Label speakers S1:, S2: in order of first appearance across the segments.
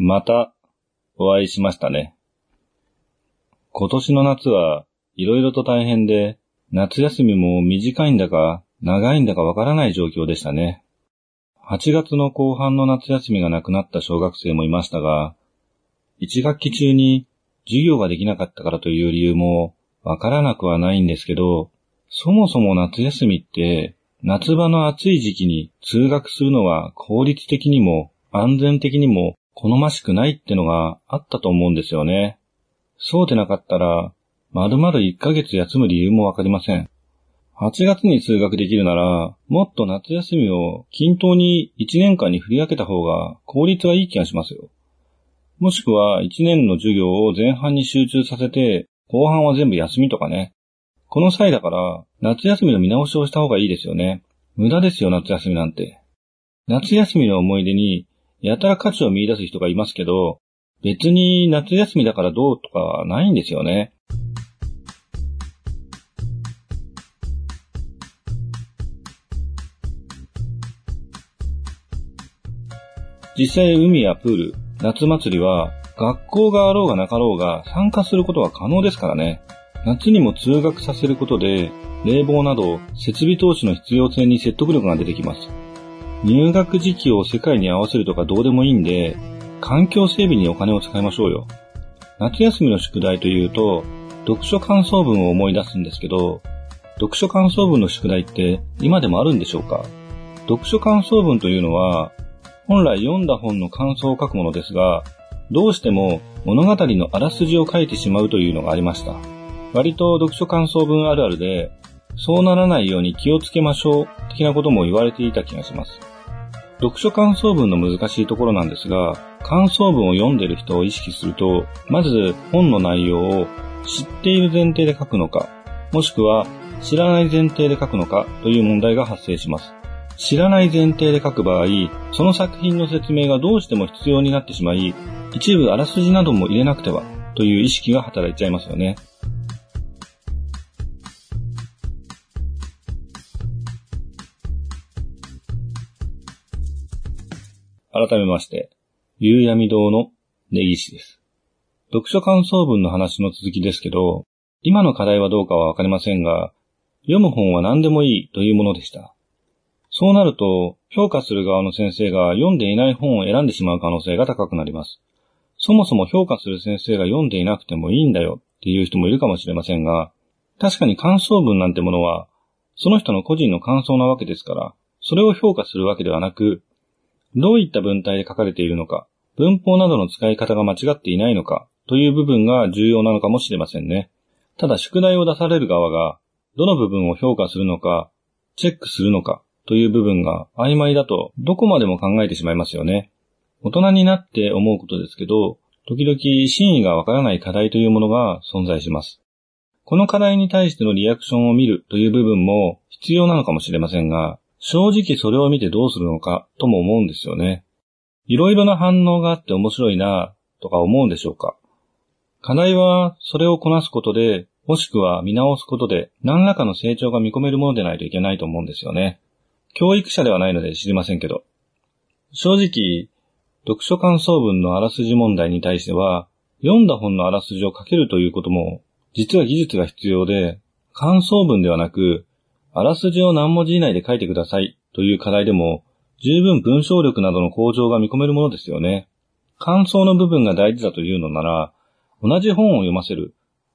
S1: また、お会いしましたね。今年の夏はいろいろと大変で、夏休みも短いんだか長いんだかわからない状況でしたね。8月の後半の夏休みがなくなった小学生もいましたが、1学期中に授業ができなかったからという理由もわからなくはないんですけど、そもそも夏休みって夏場の暑い時期に通学するのは効率的にも安全的にも好ましくないってのがあったと思うんですよね。そうでなかったら、まるまる1ヶ月休む理由もわかりません。8月に通学できるなら、もっと夏休みを均等に1年間に振り分けた方が効率はいい気がしますよ。もしくは1年の授業を前半に集中させて、後半は全部休みとかね。この際だから、夏休みの見直しをした方がいいですよね。無駄ですよ、夏休みなんて。夏休みの思い出に、やたら価値を見出す人がいますけど、別に夏休みだからどうとかはないんですよね。実際海やプール、夏祭りは学校があろうがなかろうが参加することは可能ですからね。夏にも通学させることで、冷房など設備投資の必要性に説得力が出てきます。入学時期を世界に合わせるとかどうでもいいんで、環境整備にお金を使いましょうよ。夏休みの宿題というと、読書感想文を思い出すんですけど、読書感想文の宿題って今でもあるんでしょうか？読書感想文というのは、本来読んだ本の感想を書くものですが、どうしても物語のあらすじを書いてしまうというのがありました。割と読書感想文あるあるで、そうならないように気をつけましょう的なことも言われていた気がします。読書感想文の難しいところなんですが、感想文を読んでいる人を意識すると、まず本の内容を知っている前提で書くのか、もしくは知らない前提で書くのかという問題が発生します。知らない前提で書く場合、その作品の説明がどうしても必要になってしまい、一部あらすじなども入れなくてはという意識が働いちゃいますよね。改めまして、夕闇堂の根岸です。読書感想文の話の続きですけど、今の課題はどうかはわかりませんが、読む本は何でもいいというものでした。そうなると、評価する側の先生が読んでいない本を選んでしまう可能性が高くなります。そもそも評価する先生が読んでいなくてもいいんだよっていう人もいるかもしれませんが、確かに感想文なんてものは、その人の個人の感想なわけですから、それを評価するわけではなく、どういった文体で書かれているのか、文法などの使い方が間違っていないのか、という部分が重要なのかもしれませんね。ただ宿題を出される側が、どの部分を評価するのか、チェックするのか、という部分が曖昧だと、どこまでも考えてしまいますよね。大人になって思うことですけど、時々真意がわからない課題というものが存在します。この課題に対してのリアクションを見るという部分も必要なのかもしれませんが、正直それを見てどうするのかとも思うんですよね。いろいろな反応があって面白いなとか思うんでしょうか。課題はそれをこなすことで、もしくは見直すことで何らかの成長が見込めるものでないといけないと思うんですよね。教育者ではないので知りませんけど。正直、読書感想文のあらすじ問題に対しては、読んだ本のあらすじを書けるということも、実は技術が必要で、感想文ではなく、あらすじを何文字以内で書いてくださいという課題でも、十分文章力などの向上が見込めるものですよね。感想の部分が大事だというのなら、同じ本を読ませる。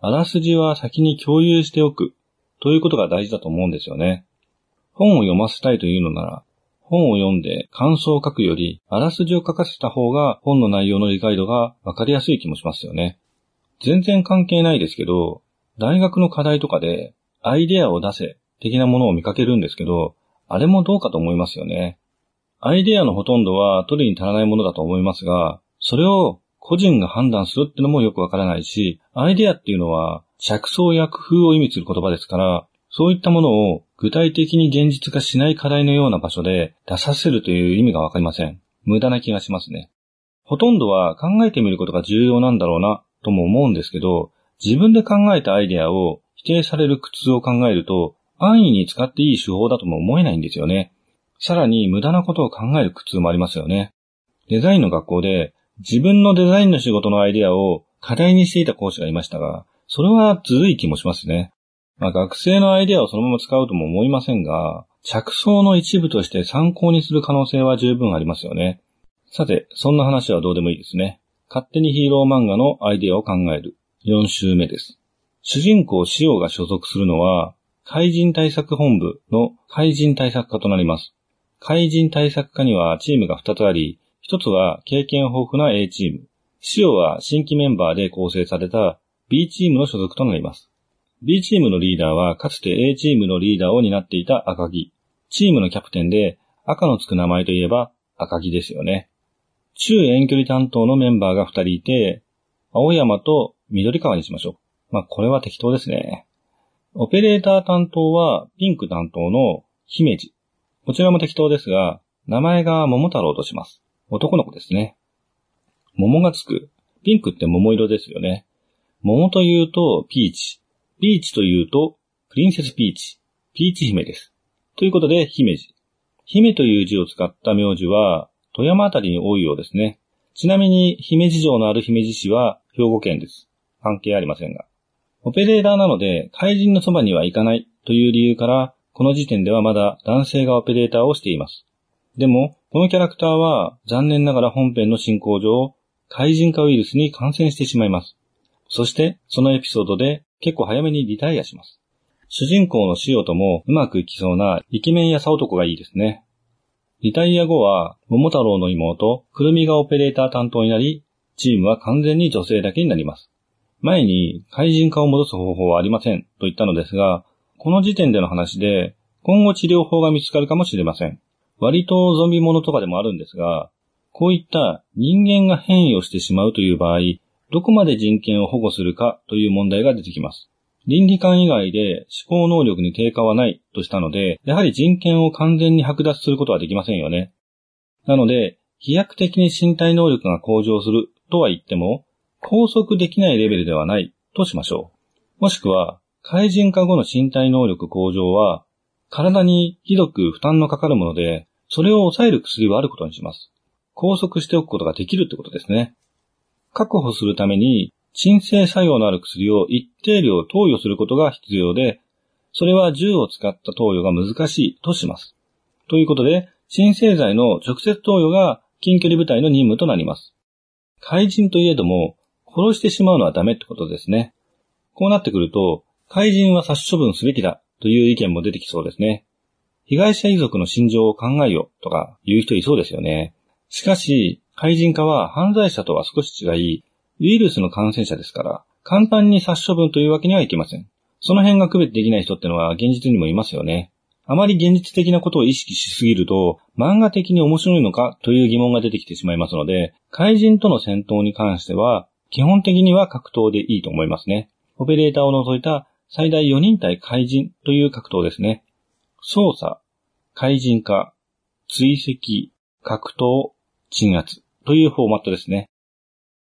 S1: あらすじは先に共有しておく。ということが大事だと思うんですよね。本を読ませたいというのなら、本を読んで感想を書くより、あらすじを書かせた方が本の内容の理解度がわかりやすい気もしますよね。全然関係ないですけど、大学の課題とかでアイデアを出せ的なものを見かけるんですけど、あれもどうかと思いますよね。アイデアのほとんどは取るに足らないものだと思いますが、それを個人が判断するってのもよくわからないし、アイデアっていうのは着想や工夫を意味する言葉ですから、そういったものを具体的に現実化しない課題のような場所で出させるという意味がわかりません。無駄な気がしますね。ほとんどは考えてみることが重要なんだろうなとも思うんですけど、自分で考えたアイデアを否定される苦痛を考えると、安易に使っていい手法だとも思えないんですよね。さらに無駄なことを考える苦痛もありますよね。デザインの学校で自分のデザインの仕事のアイデアを課題にしていた講師がいましたが、それはずるい気もしますね。まあ、学生のアイデアをそのまま使うとも思いませんが、着想の一部として参考にする可能性は十分ありますよね。さて、そんな話はどうでもいいですね。勝手にヒーロー漫画のアイデアを考える。4週目です。主人公シオが所属するのは、怪人対策本部の怪人対策課となります。怪人対策課にはチームが2つあり、1つは経験豊富な A チーム。シオは新規メンバーで構成された B チームの所属となります。B チームのリーダーはかつて A チームのリーダーを担っていた赤木。チームのキャプテンで赤のつく名前といえば赤木ですよね。中遠距離担当のメンバーが2人いて、青山と緑川にしましょう。まあ、これは適当ですね。オペレーター担当はピンク担当の姫路。こちらも適当ですが、名前が桃太郎とします。男の子ですね。桃がつく。ピンクって桃色ですよね。桃というとピーチ。ピーチというとプリンセスピーチ。ピーチ姫です。ということで、姫路。姫という字を使った名字は、富山あたりに多いようですね。ちなみに、姫路城のある姫路市は兵庫県です。関係ありませんが。オペレーターなので、怪人のそばには行かないという理由から、この時点ではまだ男性がオペレーターをしています。でも、このキャラクターは残念ながら本編の進行上、怪人化ウイルスに感染してしまいます。そして、そのエピソードで結構早めにリタイアします。主人公のシオともうまくいきそうなイケメンやさ男がいいですね。リタイア後は、桃太郎の妹、くるみがオペレーター担当になり、チームは完全に女性だけになります。前に怪人化を戻す方法はありませんと言ったのですが、この時点での話で今後治療法が見つかるかもしれません。割とゾンビものとかでもあるんですが、こういった人間が変異をしてしまうという場合、どこまで人権を保護するかという問題が出てきます。倫理観以外で思考能力に低下はないとしたので、やはり人権を完全に剥奪することはできませんよね。なので、飛躍的に身体能力が向上するとは言っても、拘束できないレベルではないとしましょう。もしくは、怪人化後の身体能力向上は、体にひどく負担のかかるもので、それを抑える薬はあることにします。拘束しておくことができるってことですね。確保するために、鎮静作用のある薬を一定量投与することが必要で、それは銃を使った投与が難しいとします。ということで、鎮静剤の直接投与が近距離部隊の任務となります。怪人といえども、殺してしまうのはダメってことですね。こうなってくると、怪人は殺処分すべきだという意見も出てきそうですね。被害者遺族の心情を考えよとか言う人いそうですよね。しかし、怪人化は犯罪者とは少し違い、ウイルスの感染者ですから、簡単に殺処分というわけにはいきません。その辺が区別できない人ってのは現実にもいますよね。あまり現実的なことを意識しすぎると、漫画的に面白いのかという疑問が出てきてしまいますので、怪人との戦闘に関しては、基本的には格闘でいいと思いますね。オペレーターを除いた最大4人対怪人という格闘ですね。操作、怪人化、追跡、格闘、鎮圧というフォーマットですね。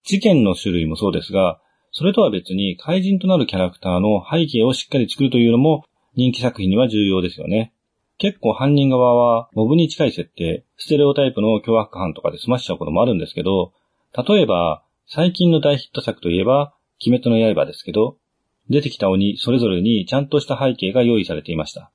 S1: 事件の種類もそうですが、それとは別に怪人となるキャラクターの背景をしっかり作るというのも人気作品には重要ですよね。結構犯人側はモブに近い設定、ステレオタイプの凶悪犯とかで済ましちゃうこともあるんですけど、例えば最近の大ヒット作といえば、鬼滅の刃ですけど、出てきた鬼それぞれにちゃんとした背景が用意されていました。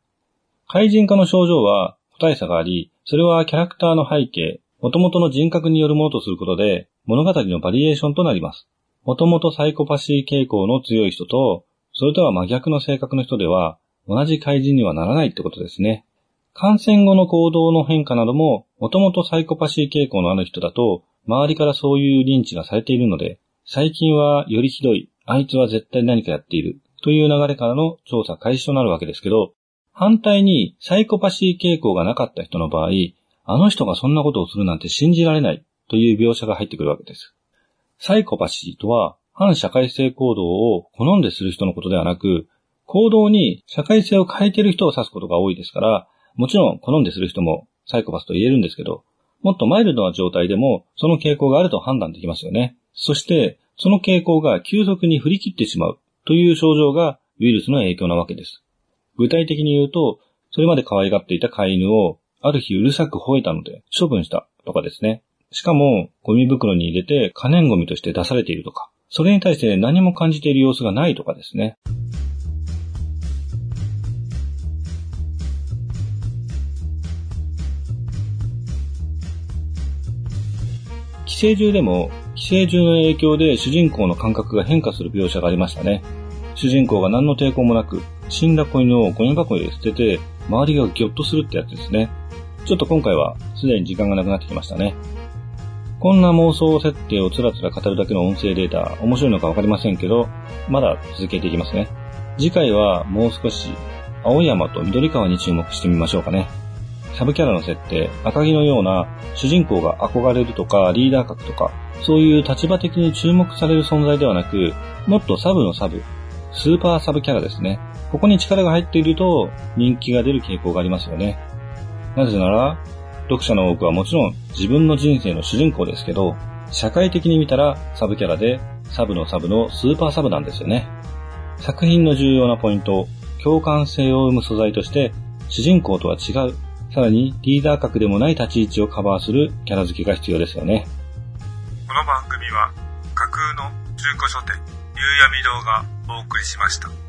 S1: 怪人化の症状は個体差があり、それはキャラクターの背景、元々の人格によるものとすることで、物語のバリエーションとなります。元々サイコパシー傾向の強い人と、それとは真逆の性格の人では、同じ怪人にはならないってことですね。感染後の行動の変化なども、元々サイコパシー傾向のある人だと、周りからそういう認知がされているので、最近はよりひどい、あいつは絶対何かやっている、という流れからの調査開始となるわけですけど、反対にサイコパシー傾向がなかった人の場合、あの人がそんなことをするなんて信じられないという描写が入ってくるわけです。サイコパシーとは反社会性行動を好んでする人のことではなく、行動に社会性を変えている人を指すことが多いですから、もちろん好んでする人もサイコパスと言えるんですけど、もっとマイルドな状態でも、その傾向があると判断できますよね。そして、その傾向が急速に振り切ってしまうという症状がウイルスの影響なわけです。具体的に言うと、それまで可愛がっていた飼い犬を、ある日うるさく吠えたので処分したとかですね。しかも、ゴミ袋に入れて可燃ゴミとして出されているとか、それに対して何も感じている様子がないとかですね。寄生獣でも、寄生獣の影響で主人公の感覚が変化する描写がありましたね。主人公が何の抵抗もなく、死んだ子犬をゴミ箱に捨てて、周りがギョッとするってやつですね。ちょっと今回はすでに時間がなくなってきましたね。こんな妄想設定をつらつら語るだけの音声データ、面白いのかわかりませんけど、まだ続けていきますね。次回はもう少し、青山と緑川に注目してみましょうかね。サブキャラの設定、赤木のような主人公が憧れるとかリーダー格とか、そういう立場的に注目される存在ではなく、もっとサブのサブ、スーパーサブキャラですね。ここに力が入っていると人気が出る傾向がありますよね。なぜなら、読者の多くはもちろん自分の人生の主人公ですけど、社会的に見たらサブキャラで、サブのサブのスーパーサブなんですよね。作品の重要なポイント、共感性を生む素材として、主人公とは違う、さらにリーダー格でもない立ち位置をカバーするキャラ付けが必要ですよね。
S2: この番組は架空の中古書店、夕闇堂がお送りしました。